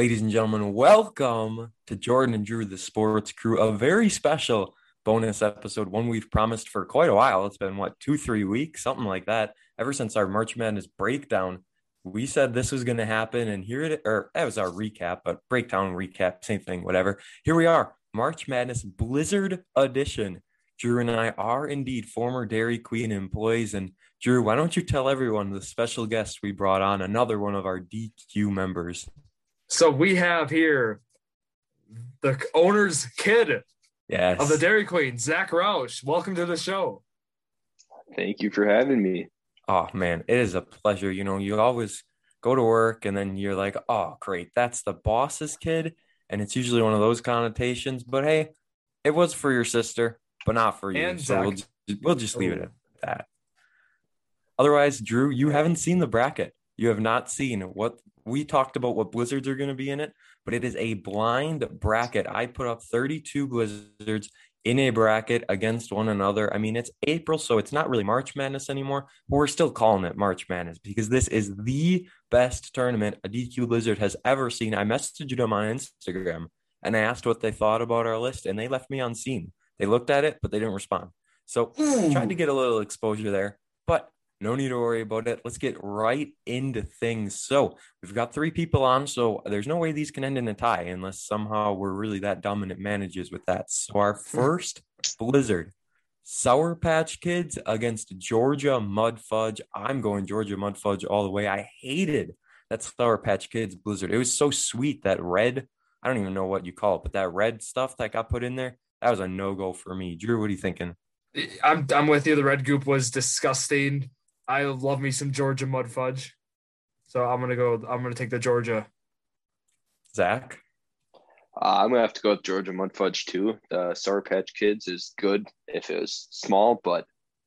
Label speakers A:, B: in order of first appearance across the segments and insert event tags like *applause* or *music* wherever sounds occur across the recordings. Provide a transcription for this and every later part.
A: Ladies and gentlemen, welcome to Jordan and Drew, the sports crew, a very special bonus episode, one we've promised for quite a while. It's been what, two, three weeks, something like that. Ever since our March Madness breakdown, we said this was going to happen. And here it, or that was our recap, but breakdown, recap, same thing, whatever. Here we are, March Madness Blizzard edition. Drew and I are indeed former Dairy Queen employees. And Drew, why don't you tell everyone the special guest we brought on, another one of our DQ members?
B: So we have here the owner's kid
A: yes.
B: of the Dairy Queen, Zach Roush. Welcome to the show.
C: Thank you for having me.
A: Oh man, it is a pleasure. You know, you always go to work and then you're like, oh great, that's the boss's kid. And it's usually one of those connotations. But hey, it was for your sister, but not for you.
B: And
A: so
B: Zach.
A: we'll just, we'll just leave it oh. at that. Otherwise, Drew, you haven't seen the bracket. You have not seen what we talked about what blizzards are going to be in it, but it is a blind bracket. I put up 32 blizzards in a bracket against one another. I mean, it's April, so it's not really March Madness anymore, but we're still calling it March Madness because this is the best tournament a DQ Blizzard has ever seen. I messaged them on Instagram and I asked what they thought about our list, and they left me on seen. They looked at it, but they didn't respond. So hmm. tried to get a little exposure there, but no need to worry about it. Let's get right into things. So we've got three people on, so there's no way these can end in a tie unless somehow we're really that dominant and it manages with that. So our hmm. first blizzard, Sour Patch Kids against Georgia Mud Fudge. I'm going Georgia Mud Fudge all the way. I hated that Sour Patch Kids blizzard. It was so sweet that red. I don't even know what you call it, but that red stuff that got put in there, that was a no go for me. Drew, what are you thinking?
B: I'm I'm with you. The red goop was disgusting. I love me some Georgia mud fudge. So I'm gonna go. I'm gonna take the Georgia.
A: Zach?
C: Uh, I'm gonna have to go with Georgia Mud Fudge too. The Sour Patch Kids is good if it was small, but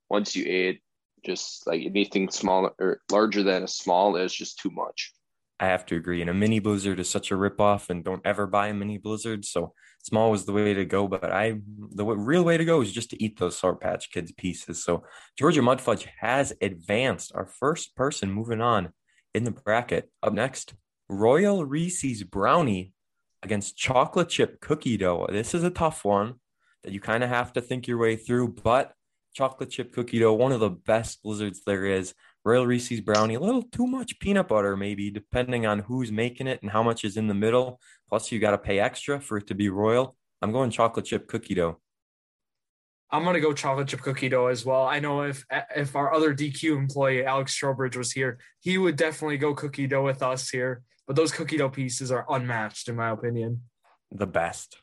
C: once you ate just like anything smaller or larger than a small is just too much.
A: I have to agree. And a mini blizzard is such a ripoff, and don't ever buy a mini blizzard. So small was the way to go. But I, the real way to go is just to eat those Sour Patch Kids pieces. So Georgia Mud Fudge has advanced. Our first person moving on in the bracket. Up next, Royal Reese's Brownie against Chocolate Chip Cookie Dough. This is a tough one that you kind of have to think your way through, but chocolate chip cookie dough, one of the best blizzards there is. Royal Reese's brownie, a little too much peanut butter, maybe, depending on who's making it and how much is in the middle. Plus, you got to pay extra for it to be royal. I'm going chocolate chip cookie dough.
B: I'm gonna go chocolate chip cookie dough as well. I know if if our other DQ employee Alex Strobridge was here, he would definitely go cookie dough with us here. But those cookie dough pieces are unmatched, in my opinion.
A: The best.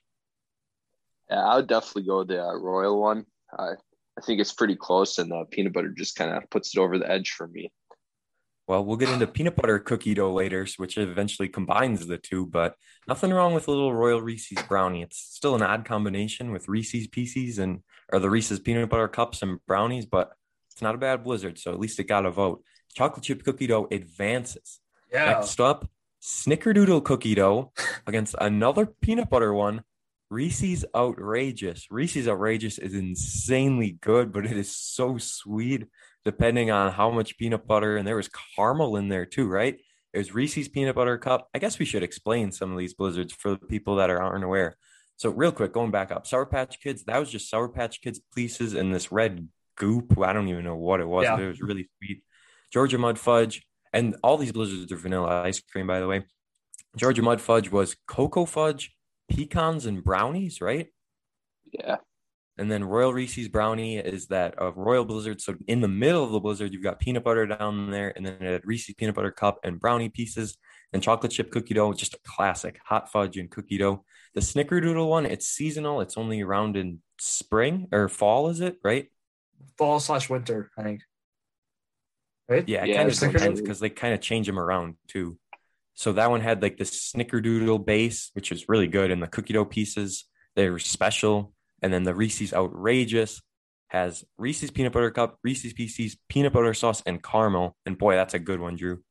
C: Yeah, I would definitely go the uh, Royal one. I I think it's pretty close, and the peanut butter just kind of puts it over the edge for me.
A: Well, we'll get into peanut butter cookie dough later, which eventually combines the two, but nothing wrong with a little Royal Reese's brownie. It's still an odd combination with Reese's pieces and or the Reese's peanut butter cups and brownies, but it's not a bad blizzard, so at least it got a vote. Chocolate chip cookie dough advances.
B: Yeah.
A: Next up, Snickerdoodle cookie dough against another peanut butter one. Reese's Outrageous. Reese's Outrageous is insanely good, but it is so sweet depending on how much peanut butter. And there was caramel in there too, right? It was Reese's peanut butter cup. I guess we should explain some of these blizzards for the people that are, aren't aware. So, real quick, going back up, Sour Patch Kids, that was just Sour Patch Kids pieces and this red goop. I don't even know what it was,
B: Yeah.
A: but it was really sweet. Georgia Mud Fudge, and all these blizzards are vanilla ice cream, by the way. Georgia Mud Fudge was cocoa fudge, pecans, and brownies, right?
C: Yeah,
A: And then Royal Reese's brownie is that of Royal Blizzard. So in the middle of the blizzard, you've got peanut butter down there, and then it had Reese's peanut butter cup and brownie pieces, and chocolate chip cookie dough, just a classic hot fudge and cookie dough. The Snickerdoodle one, it's seasonal. It's only around in spring or fall, is it right?
B: Fall slash winter, I think. Right?
A: Yeah, it
C: Yeah,
A: kind of depends because they kind of change them around too. So that one had like the Snickerdoodle base, which was really good, and the cookie dough pieces they were special. And then the Reese's Outrageous has Reese's peanut butter cup, Reese's pieces, peanut butter sauce, and caramel. And boy, that's a good one, Drew.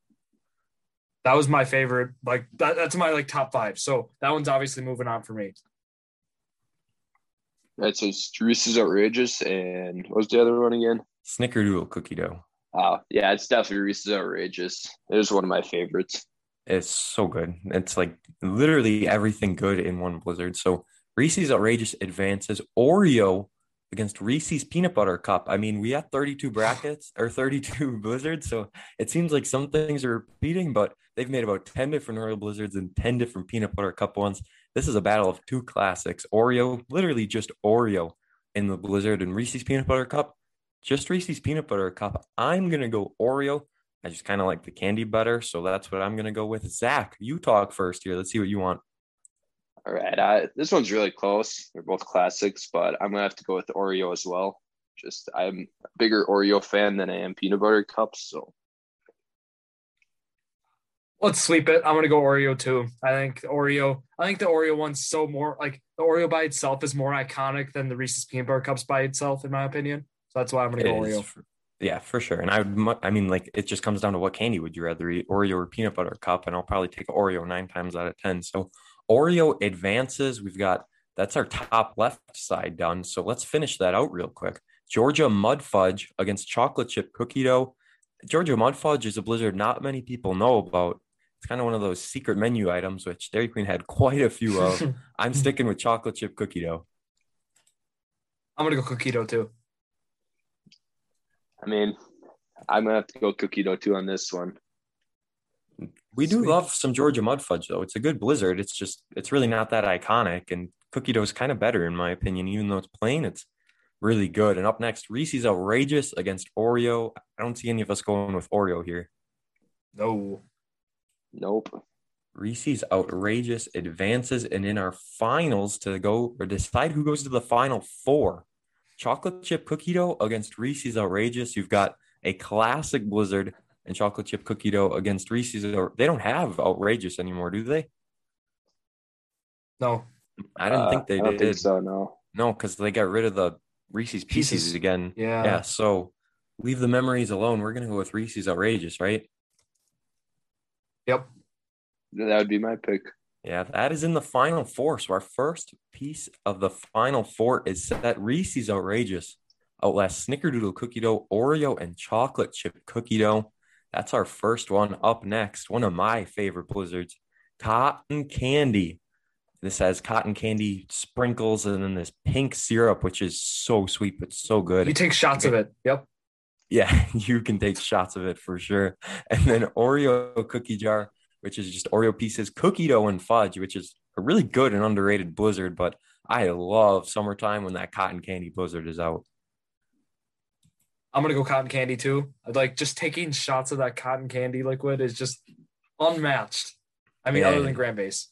B: That was my favorite. Like that, that's my like top five. So that one's obviously moving on for me.
C: right. So it's Reese's Outrageous, and what was the other one again?
A: Snickerdoodle cookie dough.
C: Uh, yeah, it's definitely Reese's Outrageous. It was one of my favorites.
A: It's so good. It's like literally everything good in one blizzard. So Reese's outrageous advances. Oreo against Reese's peanut butter cup. I mean, we had 32 *sighs* brackets or 32 *laughs* blizzards, so it seems like some things are repeating, but they've made about 10 different Oreo blizzards and 10 different peanut butter cup ones. This is a battle of two classics. Oreo, literally just Oreo in the blizzard and Reese's peanut butter cup, just Reese's peanut butter cup. I'm going to go Oreo. I just kind of like the candy butter. so that's what I'm going to go with. Zach, you talk first here. Let's see what you want.
C: All right. I, this one's really close. They're both classics, but I'm gonna have to go with Oreo as well. Just I'm a bigger Oreo fan than I am peanut butter cups. So
B: let's sweep it. I'm gonna go Oreo too. I think Oreo. I think the Oreo one's so more like the Oreo by itself is more iconic than the Reese's peanut butter cups by itself, in my opinion. So that's why I'm gonna go Oreo.
A: Yeah, for sure. And I would. I mean, like it just comes down to what candy would you rather eat, Oreo or peanut butter cup? And I'll probably take Oreo nine times out of ten. So Oreo advances. We've got that's our top left side done. So let's finish that out real quick. Georgia Mud Fudge against Chocolate Chip Cookie Dough. Georgia Mud Fudge is a blizzard not many people know about. It's kind of one of those secret menu items, which Dairy Queen had quite a few of. *laughs* I'm sticking with chocolate chip cookie dough.
B: I'm gonna go cookie dough too.
C: I mean, I'm gonna have to go cookie dough too on this one.
A: We do Sweet. love some Georgia mud fudge though. It's a good blizzard. It's just it's really not that iconic. And cookie dough is kind of better in my opinion, even though it's plain. It's really good. And up next, Reese's outrageous against Oreo. I don't see any of us going with Oreo here.
B: No.
C: Nope.
A: Reese's outrageous advances, and in our finals to go or decide who goes to the final four, chocolate chip cookie dough against Reese's outrageous. You've got a classic blizzard and chocolate chip cookie dough against Reese's. They don't have outrageous anymore, do they?
B: No,
A: I didn't uh, think they
C: I
A: did.
C: Think so no,
A: no, because they got rid of the Reese's pieces, pieces again.
B: Yeah,
A: yeah. So leave the memories alone. We're gonna go with Reese's outrageous, right?
B: Yep,
C: that would be my pick.
A: Yeah, that is in the final four. So our first piece of the final four is that Reese's outrageous outlast Snickerdoodle cookie dough, Oreo, and chocolate chip cookie dough. That's our first one. Up next, one of my favorite blizzards, cotton candy. This has cotton candy sprinkles and then this pink syrup, which is so sweet but so good.
B: You take shots of it. Yep.
A: Yeah, *laughs* you can take shots of it for sure. And then Oreo cookie jar, which is just Oreo pieces, cookie dough and fudge, which is a really good and underrated blizzard. But I love summertime when that cotton candy blizzard is out.
B: I'm gonna go cotton candy too. I'd like just taking shots of that cotton candy liquid is just unmatched. I mean, yeah. other than Graham Base.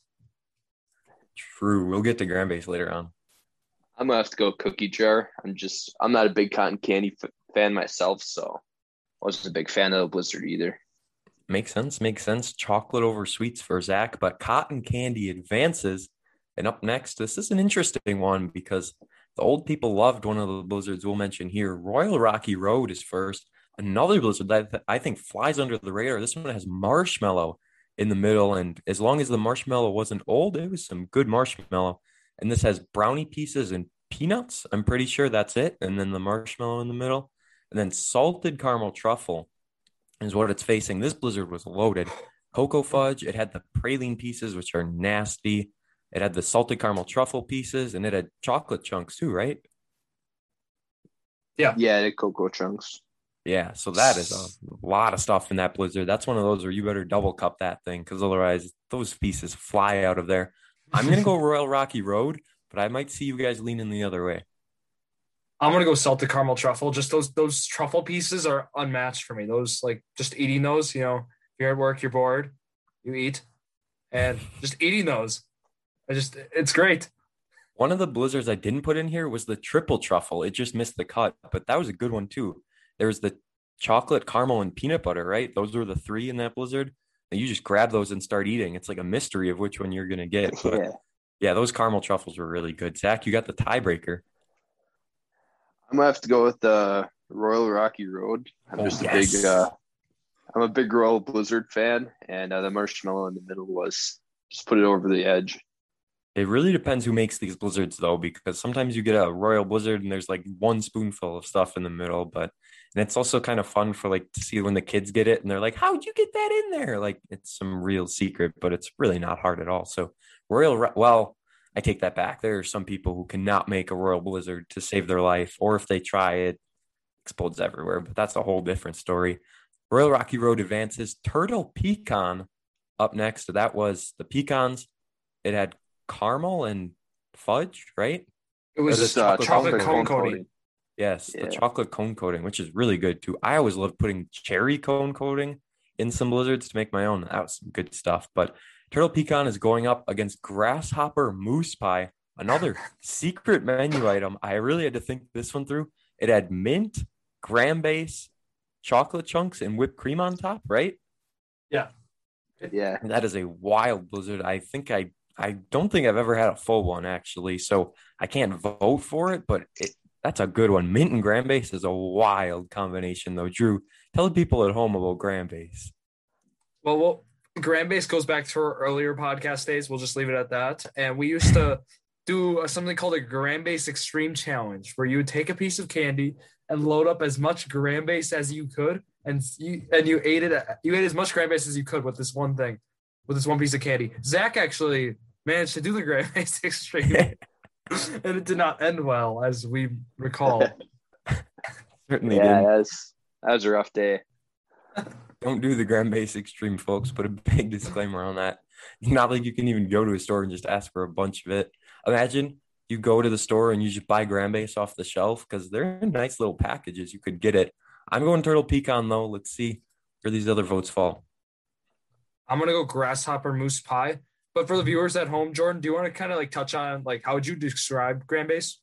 A: True. We'll get to Graham Base later on.
C: I'm gonna have to go cookie jar. I'm just I'm not a big cotton candy f- fan myself, so I wasn't a big fan of the Blizzard either.
A: Makes sense. Makes sense. Chocolate over sweets for Zach, but cotton candy advances. And up next, this is an interesting one because the old people loved one of the blizzards we'll mention here. Royal Rocky Road is first. Another blizzard that I think flies under the radar. This one has marshmallow in the middle. And as long as the marshmallow wasn't old, it was some good marshmallow. And this has brownie pieces and peanuts. I'm pretty sure that's it. And then the marshmallow in the middle. And then salted caramel truffle is what it's facing. This blizzard was loaded. Cocoa fudge, it had the praline pieces, which are nasty. It had the salted caramel truffle pieces and it had chocolate chunks too, right?
B: Yeah.
C: Yeah, the cocoa chunks.
A: Yeah, so that is a lot of stuff in that blizzard. That's one of those where you better double cup that thing because otherwise those pieces fly out of there. I'm gonna go *laughs* Royal Rocky Road, but I might see you guys leaning the other way.
B: I'm gonna go salted caramel truffle. Just those those truffle pieces are unmatched for me. Those like just eating those, you know, if you're at work, you're bored, you eat, and just eating those I just it's great.
A: One of the blizzards I didn't put in here was the triple truffle. It just missed the cut, but that was a good one too. There was the chocolate, caramel, and peanut butter, right? Those were the three in that blizzard. And you just grab those and start eating. It's like a mystery of which one you're gonna get. But yeah, yeah those caramel truffles were really good. Zach, you got the tiebreaker.
C: I'm gonna have to go with the Royal Rocky Road. I'm oh, just yes. a big uh, I'm a big Royal Blizzard fan, and uh, the marshmallow in the middle was just put it over the edge.
A: It really depends who makes these blizzards though, because sometimes you get a royal blizzard and there's like one spoonful of stuff in the middle, but and it's also kind of fun for like to see when the kids get it and they're like, How'd you get that in there? Like it's some real secret, but it's really not hard at all. So royal well, I take that back. There are some people who cannot make a royal blizzard to save their life, or if they try it, explodes everywhere. But that's a whole different story. Royal Rocky Road advances. Turtle Pecan up next. That was the pecans. It had caramel and fudge, right?
B: It was
C: Just,
B: uh,
C: uh,
B: chocolate cone coating.
A: Yes,
C: Yeah.
A: the chocolate cone coating, which is really good too. I always love putting cherry cone coating in some blizzards to make my own. That was some good stuff. But turtle pecan is going up against grasshopper mousse pie, another *laughs* secret menu item. I really had to think this one through. It had mint, graham base, chocolate chunks, and whipped cream on top, right?
C: Yeah. Yeah.
A: That is a wild blizzard. I think I I don't think I've ever had a full one actually, so I can't vote for it, but it that's a good one. Mint and graham base is a wild combination though. Drew, tell the people at home about graham base.
B: Well, well, Graham Base goes back to our earlier podcast days. We'll just leave it at that. And we used to do a, something called a Graham Base Extreme Challenge, where you would take a piece of candy and load up as much Graham Base as you could, and you and you ate it. You ate as much Graham Base as you could with this one thing, with this one piece of candy. Zach actually managed to do the *laughs* Graham Base Extreme, *laughs* and it did not end well, as we recall. *laughs*
A: Certainly
C: Yeah,
A: didn't.
C: that's that was a rough day.
A: Don't do the Graham base extreme, folks. Put a big disclaimer on that. Not like you can even go to a store and just ask for a bunch of it. Imagine you go to the store and you just buy Graham base off the shelf because they're in nice little packages. You could get it. I'm going turtle pecan though. Let's see where these other votes fall.
B: I'm gonna go grasshopper mousse pie. But for the viewers at home, Jordan, do you want to kind of like touch on like how would you describe Graham Base?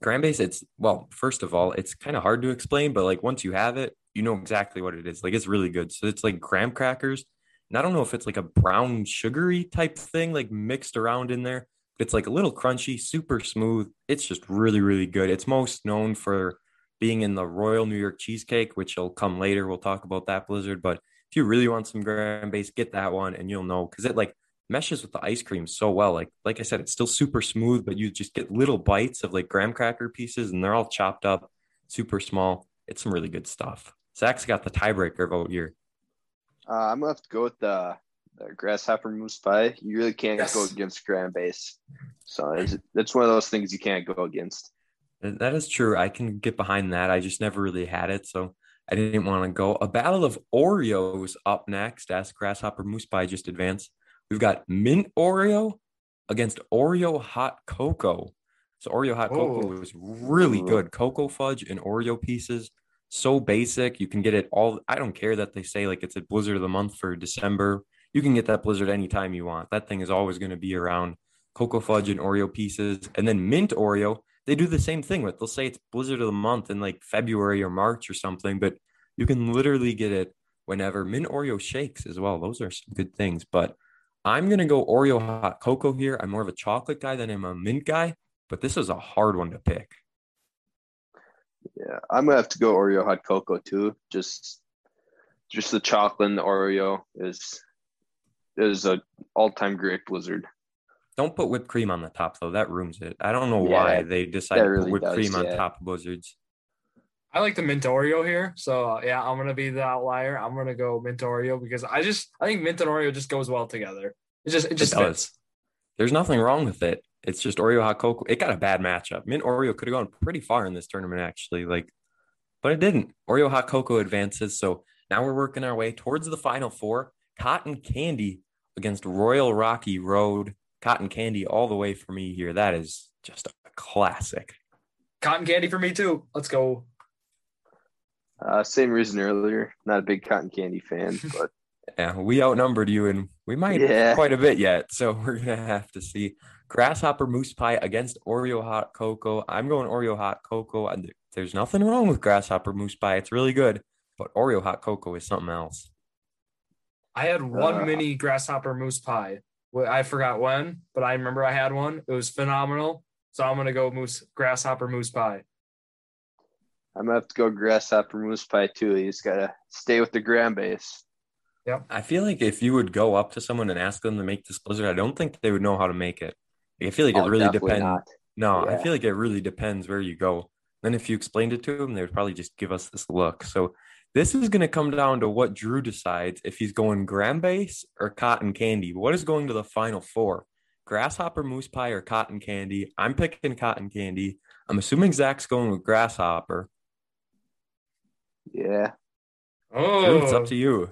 A: Graham base, it's well, first of all, it's kind of hard to explain, but like once you have it, you know exactly what it is. Like it's really good. So it's like graham crackers. And I don't know if it's like a brown sugary type thing, like mixed around in there. It's like a little crunchy, super smooth. It's just really, really good. It's most known for being in the Royal New York cheesecake, which will come later. We'll talk about that blizzard. But if you really want some graham base, get that one and you'll know because it like meshes with the ice cream so well. Like like I said, it's still super smooth, but you just get little bites of like graham cracker pieces and they're all chopped up, super small. It's some really good stuff. Zach's got the tiebreaker vote here.
C: Uh, I'm gonna have to go with the, the grasshopper mousse pie. You really can't
B: Yes.
C: go against graham base. So it's, it's one of those things you can't go against.
A: That is true. I can get behind that. I just never really had it, so I didn't want to go. A battle of Oreos up next as Grasshopper Mousse Pie just advanced. We've got Mint Oreo against Oreo Hot Cocoa. So Oreo Hot Cocoa
B: Oh.
A: was really good. Cocoa fudge and Oreo pieces. So basic. You can get it all. I don't care that they say like it's a blizzard of the month for December. You can get that blizzard anytime you want. That thing is always going to be around. Cocoa fudge and Oreo pieces. And then mint Oreo they do the same thing with they'll say it's blizzard of the month in like february or march or something but you can literally get it whenever mint oreo shakes as well those are some good things but i'm going to go oreo hot cocoa here i'm more of a chocolate guy than i'm a mint guy but this is a hard one to pick
C: Yeah, I'm gonna have to go Oreo hot cocoa too. Just just the chocolate and the Oreo is is a all time great blizzard.
A: don't put whipped cream on the top though that ruins it i don't know
C: Yeah,
A: why they decided to put whipped
C: does,
A: cream on
C: yeah.
A: top of blizzards
B: I like the mint Oreo here. So uh, yeah, I'm gonna be the outlier. I'm gonna go mint Oreo because I just I think mint and Oreo just goes well together. It just it just
A: it does. There's nothing wrong with it. It's just Oreo hot cocoa. It got a bad matchup. Mint Oreo could have gone pretty far in this tournament, actually. Like, but it didn't. Oreo hot cocoa advances. So now we're working our way towards the final four. Cotton candy against Royal Rocky Road. Cotton candy all the way for me here. That is just a classic.
B: Cotton candy for me too. Let's go.
C: Uh, same reason earlier. Not a big cotton candy fan, *laughs* but
A: Yeah, we outnumbered you, and we might
C: Yeah.
A: quite a bit yet. So *laughs* we're gonna have to see. Grasshopper mousse pie against Oreo hot cocoa. I'm going Oreo hot cocoa. There's nothing wrong with grasshopper mousse pie. It's really good, but Oreo hot cocoa is something else.
B: I had one
C: Uh.
B: mini grasshopper mousse pie. I forgot when, but I remember I had one. It was phenomenal. So I'm gonna go mousse grasshopper mousse pie.
C: I'm gonna have to go grasshopper mousse pie too. You just gotta stay with the gram base. Yep.
A: I feel like if you would go up to someone and ask them to make this blizzard, I don't think they would know how to make it. I feel like
C: Oh,
A: it really depends.
C: not.
A: No, I feel like it really depends where you go. Then if you explained it to them, they would probably just give us this look. So this is going to come down to what Drew decides if he's going gram base or cotton candy. What is going to the final four? Grasshopper mousse pie or cotton candy? I'm picking cotton candy. I'm assuming Zach's going with grasshopper.
C: Yeah.
A: Drew, it's
B: Oh,
A: up to you.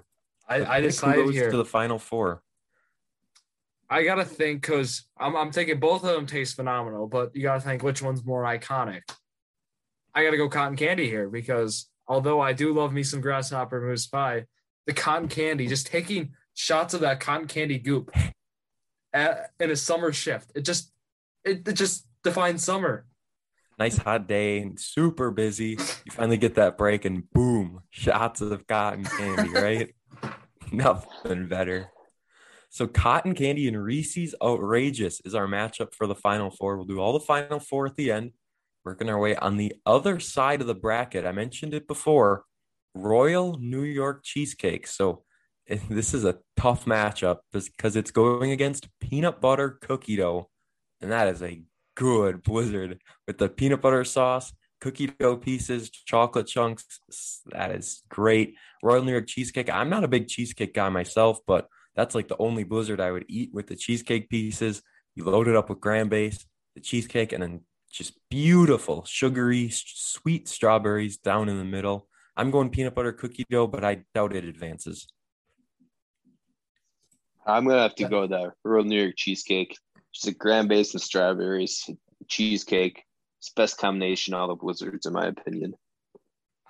B: I, I decided
A: goes
B: here.
A: to the final four.
B: I gotta think because I'm I'm thinking both of them taste phenomenal, but you gotta think which one's more iconic. I gotta go cotton candy here because although I do love me some grasshopper mousse pie, the cotton candy, just taking shots of that cotton candy goop at, in a summer shift, it just it, it just defines summer.
A: Nice hot day and super busy. You finally get that break and boom, shots of cotton candy, *laughs* right? Nothing better. So cotton candy and Reese's outrageous is our matchup for the final four. We'll do all the final four at the end, working our way on the other side of the bracket. I mentioned it before, Royal New York cheesecake. So eh, this is a tough matchup because it's going against peanut butter cookie dough, and that is a good blizzard with the peanut butter sauce, cookie dough pieces, chocolate chunks. That is great. Royal New York cheesecake. I'm not a big cheesecake guy myself, but that's like the only blizzard I would eat with the cheesecake pieces. You load it up with graham base, the cheesecake, and then just beautiful, sugary, sweet strawberries down in the middle. I'm going peanut butter cookie dough, but I doubt it advances.
C: I'm gonna have to go that Royal New York cheesecake. Just a graham base and strawberries cheesecake. It's the best combination of all the blizzards, in my opinion.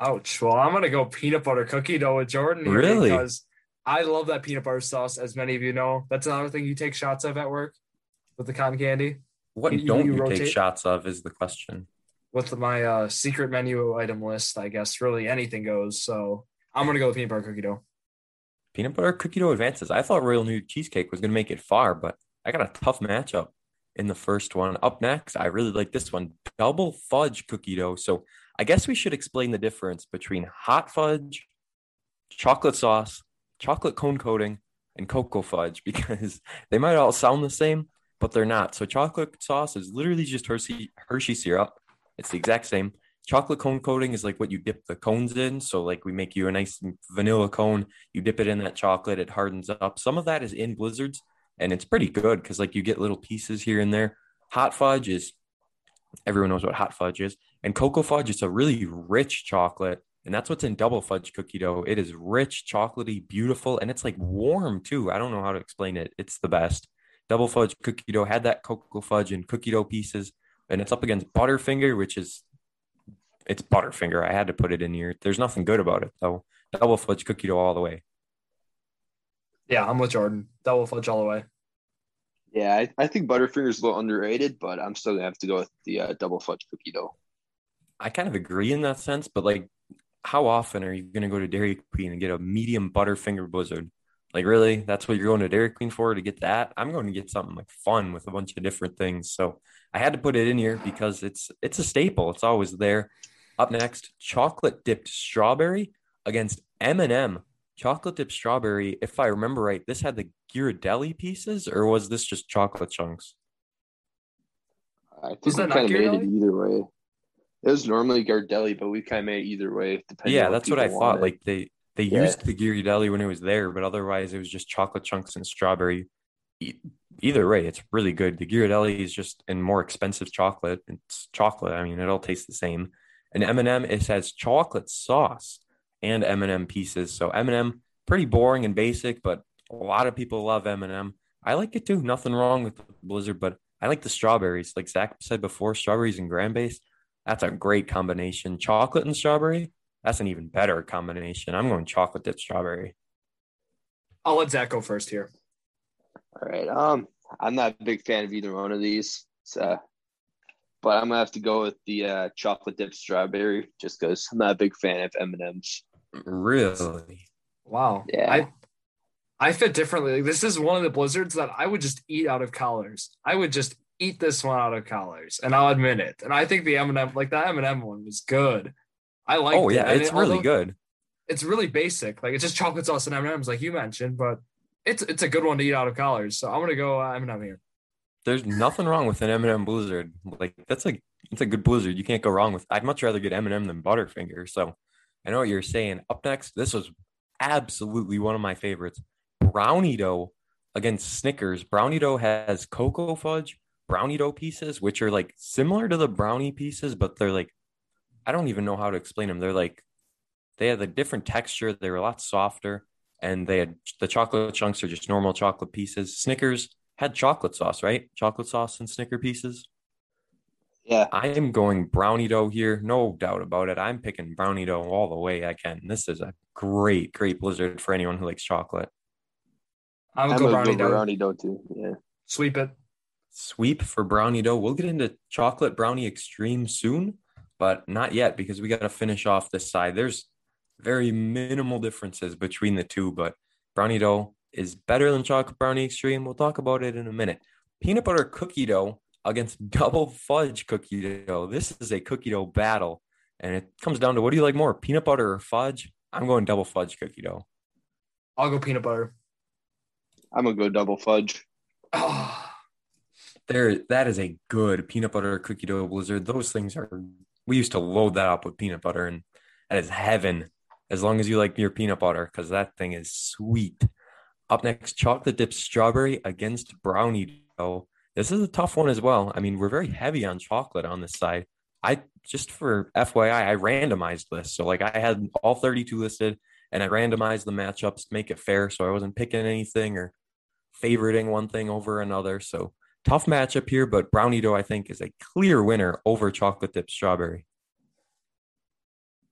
B: Ouch. Well, I'm gonna go peanut butter cookie dough with Jordan here
A: Really?
B: because I love that peanut butter sauce. As many of you know, that's another thing you take shots of at work with the cotton candy.
A: What
B: You- you-
A: don't
B: you
A: you, take shots of is the question.
B: with my uh, secret menu item list, I guess really anything goes. So I'm gonna go with peanut butter cookie dough.
A: Peanut butter cookie dough advances. I thought Royal New cheesecake was going to make it far, but I got a tough matchup in the first one. Up next, I really like this one double fudge cookie dough. So I guess we should explain the difference between hot fudge, chocolate sauce, chocolate cone coating, and cocoa fudge *laughs* because they might all sound the same, but they're not. So chocolate sauce is literally just Hershey, Hershey syrup. It's the exact same. Chocolate cone coating is like what you dip the cones in. So like we make you a nice vanilla cone, you dip it in that chocolate, it hardens up. Some of that is in blizzards, and it's pretty good because like you get little pieces here and there. Hot fudge is everyone knows what hot fudge is, and cocoa fudge is a really rich chocolate, and that's what's in double fudge cookie dough. It is rich, chocolatey, beautiful, and it's like warm too. I don't know how to explain it. It's the best. Double fudge cookie dough had that cocoa fudge and cookie dough pieces, and it's up against Butterfinger, which is it's Butterfinger. I had to put it in here. There's nothing good about it though. Double fudge cookie dough all the way.
B: Yeah, I'm with Jordan. Double fudge all the way.
C: Yeah, I, I think Butterfinger's a little underrated, but I'm still gonna have to go with the uh, double fudge cookie dough.
A: I kind of agree in that sense, but like, how often are you going to go to Dairy Queen and get a medium Butterfinger Blizzard? Like, really? That's what you're going to Dairy Queen for to get that? I'm going to get something like fun with a bunch of different things. So I had to put it in here because it's it's a staple. It's always there. Up next, chocolate dipped strawberry against M&M. Chocolate dipped strawberry. If I remember right, this had the Ghirardelli pieces, or was this just chocolate chunks?
C: I think
B: Was
C: we kind of made it either way. It was normally Ghirardelli, but we kind of made it either way. Depending
A: yeah,
C: on
A: that's what I
C: people
A: thought. Like they they
C: Yeah.
A: used the Ghirardelli when it was there, but otherwise it was just chocolate chunks and strawberry. Either way, it's really good. The Ghirardelli is just in more expensive chocolate. It's chocolate. I mean, it all tastes the same. And M&M it has chocolate sauce and M&M pieces. So M&M pretty boring and basic, but a lot of people love M&M. I like it too. Nothing wrong with Blizzard, but I like the strawberries. Like Zach said before, strawberries and graham base. That's a great combination. Chocolate and strawberry. That's an even better combination. I'm going chocolate dip strawberry.
B: I'll let Zach go first here.
C: All right. Um, I'm not a big fan of either one of these. So, but I'm gonna have to go with the uh, chocolate dip strawberry just because I'm not a big fan of M and M's.
A: Really?
B: Wow.
C: Yeah.
B: I I fit differently. Like, this is one of the blizzards that I would just eat out of collars. I would just eat this one out of collars, and I'll admit it. And I think the M&M, like the M&M one, was good. I like.
A: Oh yeah, it's really good.
B: it's really basic. Like it's just chocolate sauce and M and M's, like you mentioned, but it's it's a good one to eat out of college. So I'm gonna go uh, M and M here.
A: There's nothing wrong with an M&M Blizzard. Like that's a it's a good Blizzard. You can't go wrong with. I'd much rather get M&M than Butterfinger. So I know what you're saying. Up next, this was absolutely one of my favorites. Brownie dough against Snickers. Brownie dough has cocoa fudge brownie dough pieces, which are like similar to the brownie pieces, but they're like I don't even know how to explain them. They're like they had a different texture. They were a lot softer, and they had the chocolate chunks are just normal chocolate pieces. Snickers had chocolate sauce, right? Chocolate sauce and Snicker pieces.
C: Yeah.
A: I am going brownie dough here, no doubt about it. I'm picking brownie dough all the way I can. This is a great, great blizzard for anyone who likes chocolate.
B: I'm
C: I'm
B: gonna go brownie dough.
C: brownie dough too. Yeah.
B: Sweep it.
A: Sweep for brownie dough. We'll get into chocolate brownie extreme soon, but not yet because we got to finish off this side. There's very minimal differences between the two, but brownie dough is better than chocolate brownie extreme. We'll talk about it in a minute. Peanut butter cookie dough against *laughs* double fudge cookie dough. This is a cookie dough battle, and it comes down to what do you like more, peanut butter or fudge? I'm going double fudge cookie dough.
B: I'll go peanut butter.
C: I'm gonna go double fudge.
B: Oh, *sighs*
A: There, that is a good peanut butter cookie dough blizzard. Those things are. We used to load that up with peanut butter, and that is heaven. As long as you like your peanut butter, because that thing is sweet. Up next, chocolate dipped strawberry against brownie dough. This is a tough one as well. I mean, we're very heavy on chocolate on this side. I just for FYI, I randomized this. So like I had all 32 listed and I randomized the matchups to make it fair. So I wasn't picking anything or favoriting one thing over another. So tough matchup here, but brownie dough I think is a clear winner over chocolate dipped strawberry.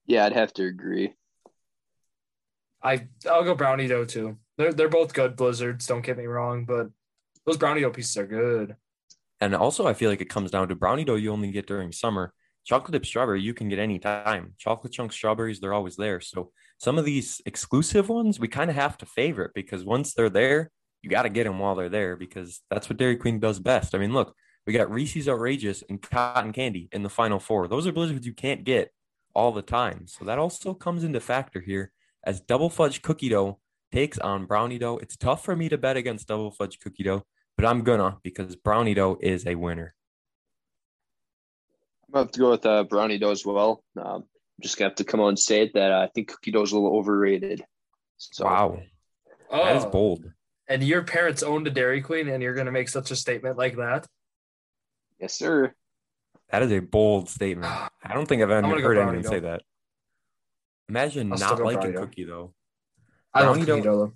C: Yeah, I'd have to agree.
B: I I'll go brownie dough too. They're they're both good blizzards. Don't get me wrong, but those brownie dough pieces are good.
A: And also I feel like it comes down to brownie dough you only get during summer. Chocolate dipped strawberry you can get any time. Chocolate chunk strawberries, they're always there. So some of these exclusive ones we kind of have to favorite because once they're there, you got to get them while they're there because that's what Dairy Queen does best. I mean, look, we got Reese's Outrageous and Cotton Candy in the final four. Those are blizzards you can't get all the time. So that also comes into factor here as double fudge cookie dough takes on brownie dough. It's tough for me to bet against double fudge cookie dough, but I'm gonna because brownie dough is a winner.
C: I'm gonna have to go with uh, brownie dough as well. Um, just gonna have to come out and say it that I think cookie dough is a little overrated. So
A: Wow,
B: Oh,
A: that is bold.
B: and your parents owned a Dairy Queen, and you're gonna make such a statement like that?
C: yes, sir.
A: That is a bold statement. *sighs* I don't think I've ever heard
B: brownie
A: anyone say that. Imagine
B: I'll
A: not liking
B: brownie
A: cookie dough.
B: I love cookie
A: dough-.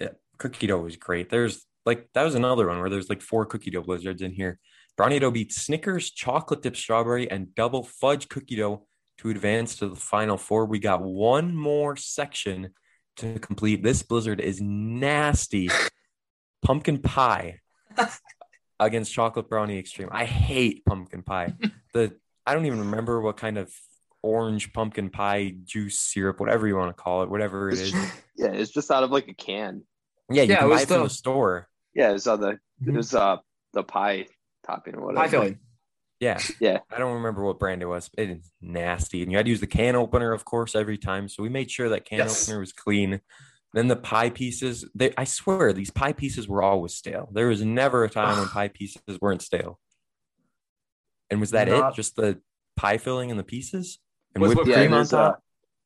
A: Yeah, cookie dough is great. There's like that was another one where there's like four cookie dough blizzards in here. Brownie dough beats Snickers, chocolate dip strawberry, and double fudge cookie dough to advance to the final four. We got one more section to complete. This blizzard is nasty. Pumpkin pie against chocolate brownie extreme. I hate pumpkin pie. *laughs* The I don't even remember what kind of orange pumpkin pie juice syrup, whatever you want to call it, whatever it is. *laughs*
C: Yeah, it's just out of like a can.
A: Yeah, you
B: Yeah, it
A: can
B: was
A: buy it from
B: the-
A: the store.
C: Yeah, it's on the
B: Mhm.
C: it's uh the pie topping or whatever.
B: Pie filling.
A: Yeah. *laughs*
C: Yeah.
A: I don't remember what brand it was. It is nasty. And you had to use the can opener, of course, every time. So we made sure that can
B: Yes.
A: opener was clean. Then the pie pieces, they I swear these pie pieces were always stale. There was never a time when *sighs* pie pieces weren't stale. And was that
B: Not-
A: it? Just the pie filling and the pieces? And
B: With
A: whipped
B: whipped
C: Yeah,
A: cream on top?
C: uh,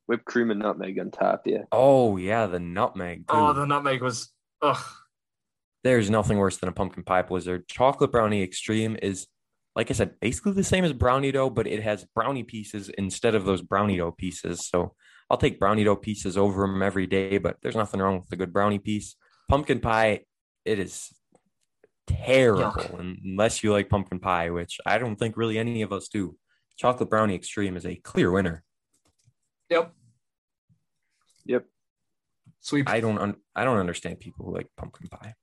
C: whipped cream and nutmeg on top. Yeah.
A: Oh yeah, the nutmeg.
B: Oh, the nutmeg was ugh.
A: There's nothing worse than a pumpkin pie blizzard. Chocolate brownie extreme is, like I said, basically the same as brownie dough, but it has brownie pieces instead of those brownie dough pieces. So I'll take brownie dough pieces over them every day, but there's nothing wrong with a good brownie piece. Pumpkin pie, it is terrible
B: Yuck.
A: unless you like pumpkin pie, which I don't think really any of us do. Chocolate brownie extreme is a clear winner.
B: Yep.
C: Yep.
B: Sweep.
A: I don't un- I don't understand people who like pumpkin pie.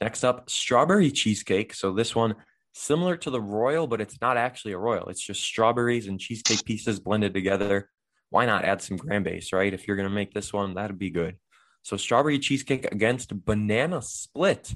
A: Next up, strawberry cheesecake. So this one similar to the royal, but it's not actually a royal. It's just strawberries and cheesecake pieces blended together. Why not add some graham base, right? If you're gonna make this one, that'd be good. So strawberry cheesecake against banana split.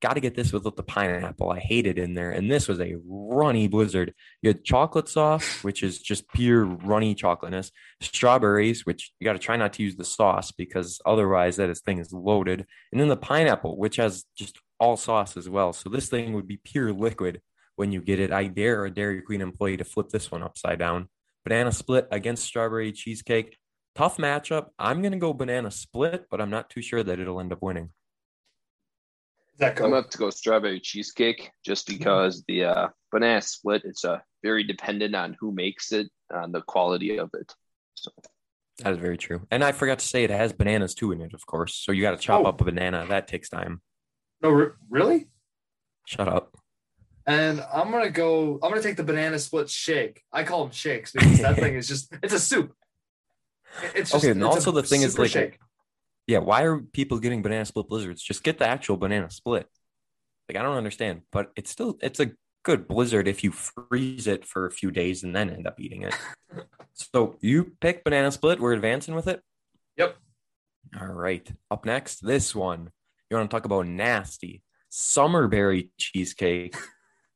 A: Got to get this without the pineapple. I hate it in there. And this was a runny blizzard. You had chocolate sauce, which is just pure runny chocolateness, strawberries, which you got to try not to use the sauce because otherwise that is, thing is loaded. And then the pineapple, which has just all sauce as well. So this thing would be pure liquid when you get it. I dare a Dairy Queen employee to flip this one upside down. Banana split against strawberry cheesecake. Tough matchup. I'm going to go banana split, but I'm not too sure that it'll end up winning.
B: That
C: I'm
B: go.
C: gonna have to go strawberry cheesecake just because the uh, banana split it's uh, very dependent on who makes it, on the quality of it. So
A: That is very true. And I forgot to say it has bananas too in it, of course. So you got to chop
B: Oh.
A: up a banana. That takes time.
B: No, re- really?
A: Shut up.
B: And I'm gonna go. I'm gonna take the banana split shake. I call them shakes because that *laughs* thing is just. It's a soup. It's just,
A: Okay, and
B: it's a
A: also the thing is, like,
B: shake.
A: Yeah, why are people getting banana split blizzards? Just get the actual banana split. Like I don't understand, but it's still it's a good blizzard if you freeze it for a few days and then end up eating it. *laughs* so you pick banana split. We're advancing with it.
B: Yep.
A: All right. Up next, this one. You want to talk about nasty summerberry cheesecake?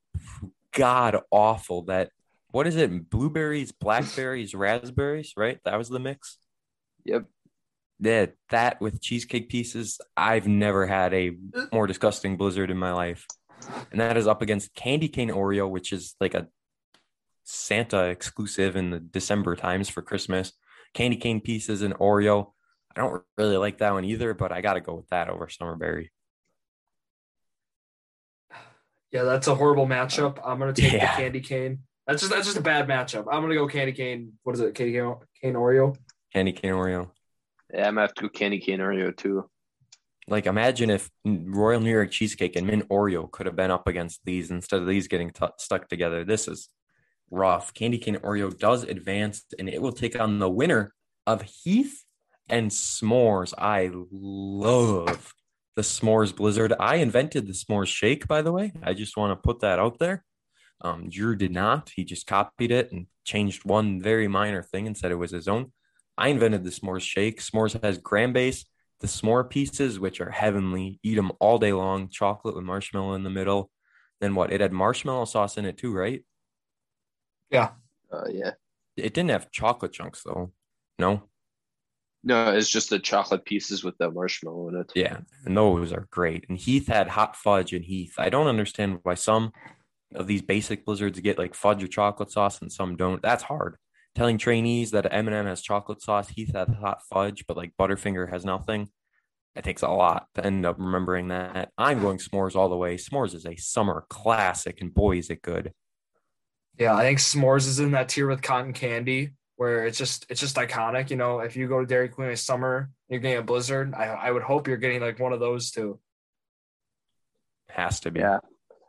A: *laughs* God awful. That what is it? Blueberries, blackberries, raspberries, right? That was the mix.
C: yep,
A: Yeah, that with cheesecake pieces, I've never had a more disgusting blizzard in my life. And that is up against candy cane Oreo, which is like a Santa exclusive in the December times for Christmas. Candy cane pieces and Oreo. I don't really like that one either, but I got to go with that over Summerberry.
B: Yeah, that's a horrible matchup. I'm gonna take
A: Yeah.
B: the candy cane. That's just that's just a bad matchup. I'm gonna go candy cane. What is it? Candy cane, cane Oreo.
A: Candy cane Oreo.
C: Yeah, I'm have to candy cane Oreo too.
A: Like, imagine if Royal New York Cheesecake and Mint Oreo could have been up against these instead of these getting t- stuck together. This is rough. Candy Cane Oreo does advance, and it will take on the winner of Heath and S'mores. I love the S'mores Blizzard. I invented the S'mores Shake, by the way. I just want to put that out there. Um, Drew did not. He just copied it and changed one very minor thing and said it was his own. I invented the S'mores Shake. S'mores has graham base, the s'more pieces, which are heavenly. Eat them all day long. Chocolate with marshmallow in the middle. Then what? It had marshmallow sauce in it too, right? Yeah.
C: Uh, yeah,
A: It didn't have chocolate chunks though. No.
C: no, it's just the chocolate pieces with the marshmallow in it.
A: Yeah, and those are great. And Heath had hot fudge and Heath. I don't understand why some of these basic blizzards get like fudge or chocolate sauce and some don't. That's hard. Telling trainees that M&M has chocolate sauce, Heath has hot fudge, but like Butterfinger has nothing. It takes a lot to end up remembering that. I'm going s'mores all the way. S'mores is a summer classic, and boy, is it good.
B: Yeah, I think s'mores is in that tier with cotton candy, where it's just it's just iconic. You know, if you go to Dairy Queen in summer, you're getting a blizzard. I I would hope you're getting like one of those too.
A: Has to be.
C: Yeah,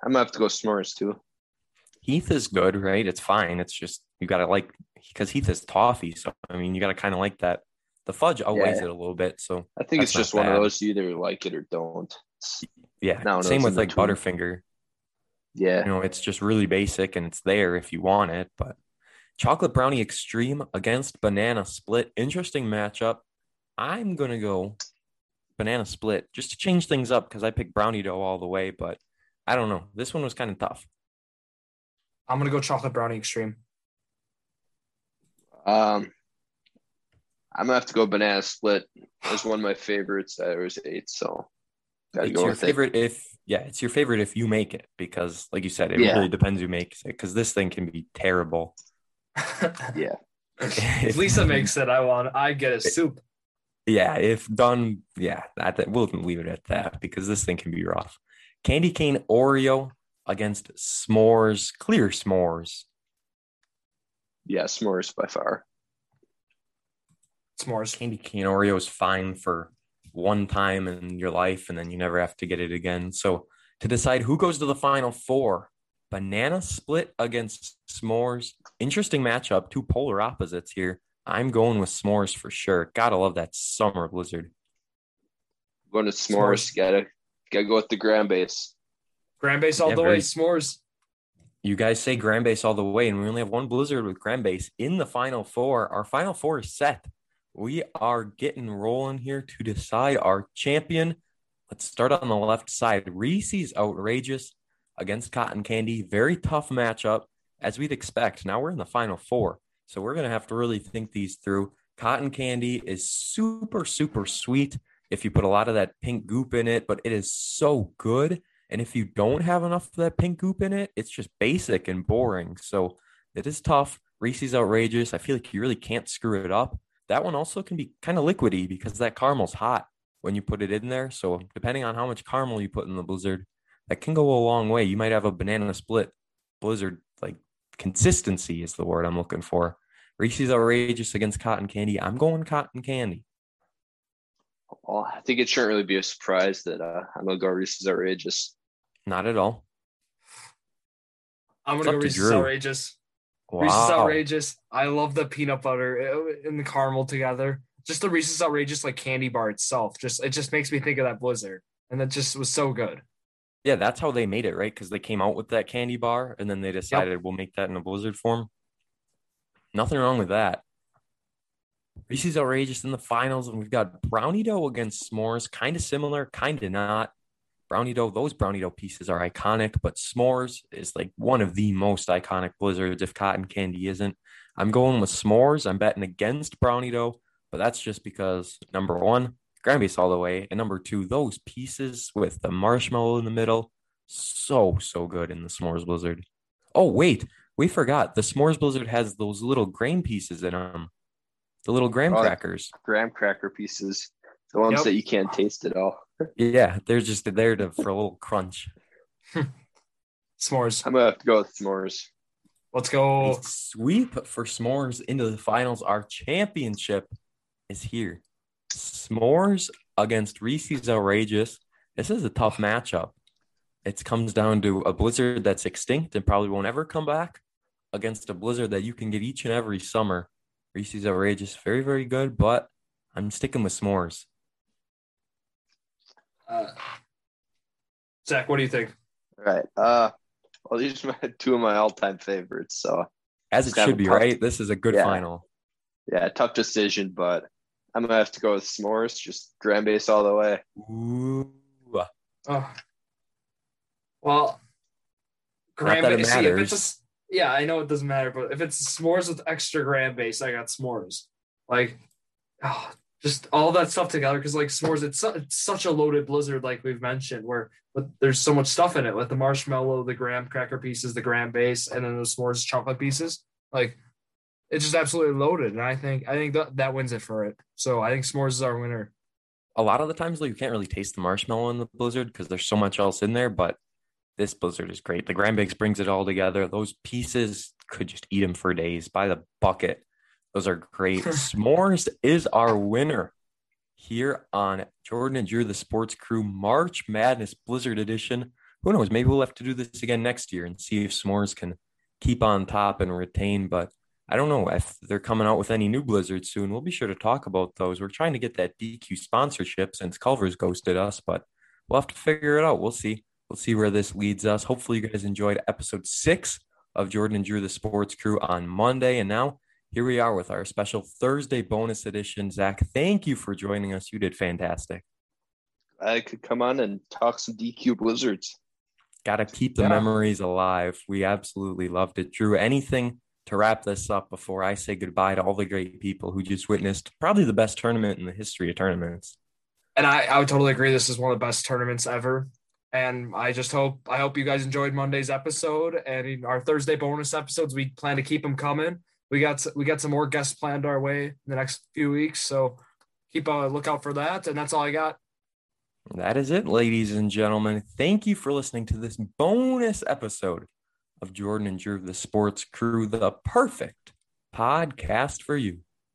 C: I'm gonna have to go s'mores too.
A: Heath is good, right? It's fine. It's just you gotta like because Heath is toffee, so I mean you gotta kind of like that. The fudge outweighs
C: Yeah.
A: it a little bit, so
C: I think it's just
A: not
C: one of those you either like it or don't.
A: Yeah.
C: No, no,
A: Same with like
C: between.
A: Butterfinger.
C: yeah,
A: You know, it's just really basic and it's there if you want it. But chocolate brownie extreme against banana split, interesting matchup. I'm gonna go banana split just to change things up because I picked brownie dough all the way, but I don't know. This one was kind of tough.
B: I'm gonna go chocolate brownie extreme.
C: Um, I'm gonna have to go banana split. It's one of my favorites that I always ate, so gotta
A: it's
C: go
A: your
C: with it.
A: favorite if yeah, it's your favorite if you make it because like you said, it
C: Yeah.
A: really depends who makes it because this thing can be terrible. *laughs*
C: Yeah, *laughs*
B: if Lisa makes it, I want I get a soup.
A: Yeah, if done, yeah, that, that we'll leave it at that because this thing can be rough. Candy cane Oreo against s'mores, clear s'mores.
C: yeah, s'mores by far.
B: S'mores.
A: Candy cane Oreo is fine for one time in your life and then you never have to get it again. So to decide who goes to the final four, banana split against s'mores. Interesting matchup, two polar opposites here. I'm going with s'mores for sure. Gotta love that summer blizzard.
C: Going to s'mores, gotta gotta go with the graham base.
B: Graham base all
A: Yeah,
B: the
A: very-
B: way. S'mores.
A: You guys say Graham Base all the way, and we only have one Blizzard with Graham Base in the final four. Our final four is set. We are getting rolling here to decide our champion. Let's start on the left side. Reese's outrageous against Cotton Candy. Very tough matchup, as we'd expect. Now we're in the final four. So we're going to have to really think these through. Cotton candy is super, super sweet if you put a lot of that pink goop in it, but it is so good. And if you don't have enough of that pink goop in it, it's just basic and boring. So it is tough. Reese's outrageous. I feel like you really can't screw it up. That one also can be kind of liquidy because that caramel's hot when you put it in there. So depending on how much caramel you put in the blizzard, that can go a long way. You might have a banana split blizzard like consistency is the word I'm looking for. Reese's outrageous against cotton candy. I'm going cotton candy.
C: Well, I think it shouldn't really be a surprise that uh, I'm gonna go Reese's outrageous.
A: Not at all.
B: I'm gonna go Reese's outrageous. Wow. Reese's outrageous. I love the peanut butter uh, and the caramel together. Just the Reese's outrageous like candy bar itself. Just it just makes me think of that blizzard, and that just was so good.
A: Yeah, that's how they made it, right? Because they came out with that candy bar, and then they decided yep. we'll make that in a blizzard form. Nothing wrong with that. Reese's outrageous in the finals, and we've got brownie dough against s'mores. Kind of similar, kind of not. Brownie dough, those brownie dough pieces are iconic, but s'mores is like one of the most iconic blizzards if cotton candy isn't. I'm going with s'mores. I'm betting against brownie dough, but that's just because number one, graham base all the way, and number two, those pieces with the marshmallow in the middle, so so good in the s'mores blizzard. Oh wait, we forgot the s'mores blizzard has those little grain pieces in them, the little graham oh, crackers,
C: graham cracker pieces, the ones yep. that you can't taste at all. *laughs*
A: yeah, they're just there to for a little crunch. *laughs*
B: s'mores.
C: I'm gonna have to go with s'mores.
B: Let's go.
A: A sweep for s'mores into the finals. Our championship is here. S'mores against Reese's Outrageous. This is a tough matchup. It comes down to a blizzard that's extinct and probably won't ever come back against a blizzard that you can get each and every summer. Reese's Outrageous, very, very good, but I'm sticking with s'mores.
B: Uh, Zach, what do you think?
C: All right. Uh, well, these are my, two of my all-time favorites. So,
A: as it should be, tough, right? This is a good
C: yeah.
A: final.
C: Yeah, tough decision, but I'm gonna have to go with s'mores. Just graham base all the way.
A: Ooh.
B: Oh. Well, graham base. See, if it's a, yeah, I know it doesn't matter, but if it's s'mores with extra graham base, I got s'mores. Like, oh, just all that stuff together because like s'mores it's, su- it's such a loaded blizzard like we've mentioned where but there's so much stuff in it with the marshmallow the graham cracker pieces the graham base and then the s'mores chocolate pieces. Like it's just absolutely loaded and i think i think that, that wins it for it. So i think s'mores is our winner.
A: A lot of the times though you can't really taste the marshmallow in the blizzard because there's so much else in there but this blizzard is great. The graham base brings it all together. Those pieces could just eat them for days by the bucket those are great. *laughs* S'mores is our winner here on Jordan and Drew, the Sports Crew March Madness Blizzard Edition. Who knows? Maybe we'll have to do this again next year and see if S'mores can keep on top and retain. But I don't know if they're coming out with any new blizzards soon. We'll be sure to talk about those. We're trying to get that DQ sponsorship since Culver's ghosted us, but we'll have to figure it out. We'll see. We'll see where this leads us. Hopefully, you guys enjoyed episode six of Jordan and Drew, the Sports Crew on Monday. And now here we are with our special Thursday bonus edition. Zach, thank you for joining us. You did fantastic.
C: I could come on and talk some DQ Blizzards.
A: Got to keep the yeah. memories alive. We absolutely loved it. Drew, anything to wrap this up before I say goodbye to all the great people who just witnessed probably the best tournament in the history of tournaments?
B: And I, I would totally agree. This is one of the best tournaments ever. And I just hope I hope you guys enjoyed Monday's episode and our Thursday bonus episodes. We plan to keep them coming we got we got some more guests planned our way in the next few weeks. So keep a lookout for that. And that's all I got.
A: That is it, ladies and gentlemen. Thank you for listening to this bonus episode of Jordan and Drew, the sports crew, the perfect podcast for you.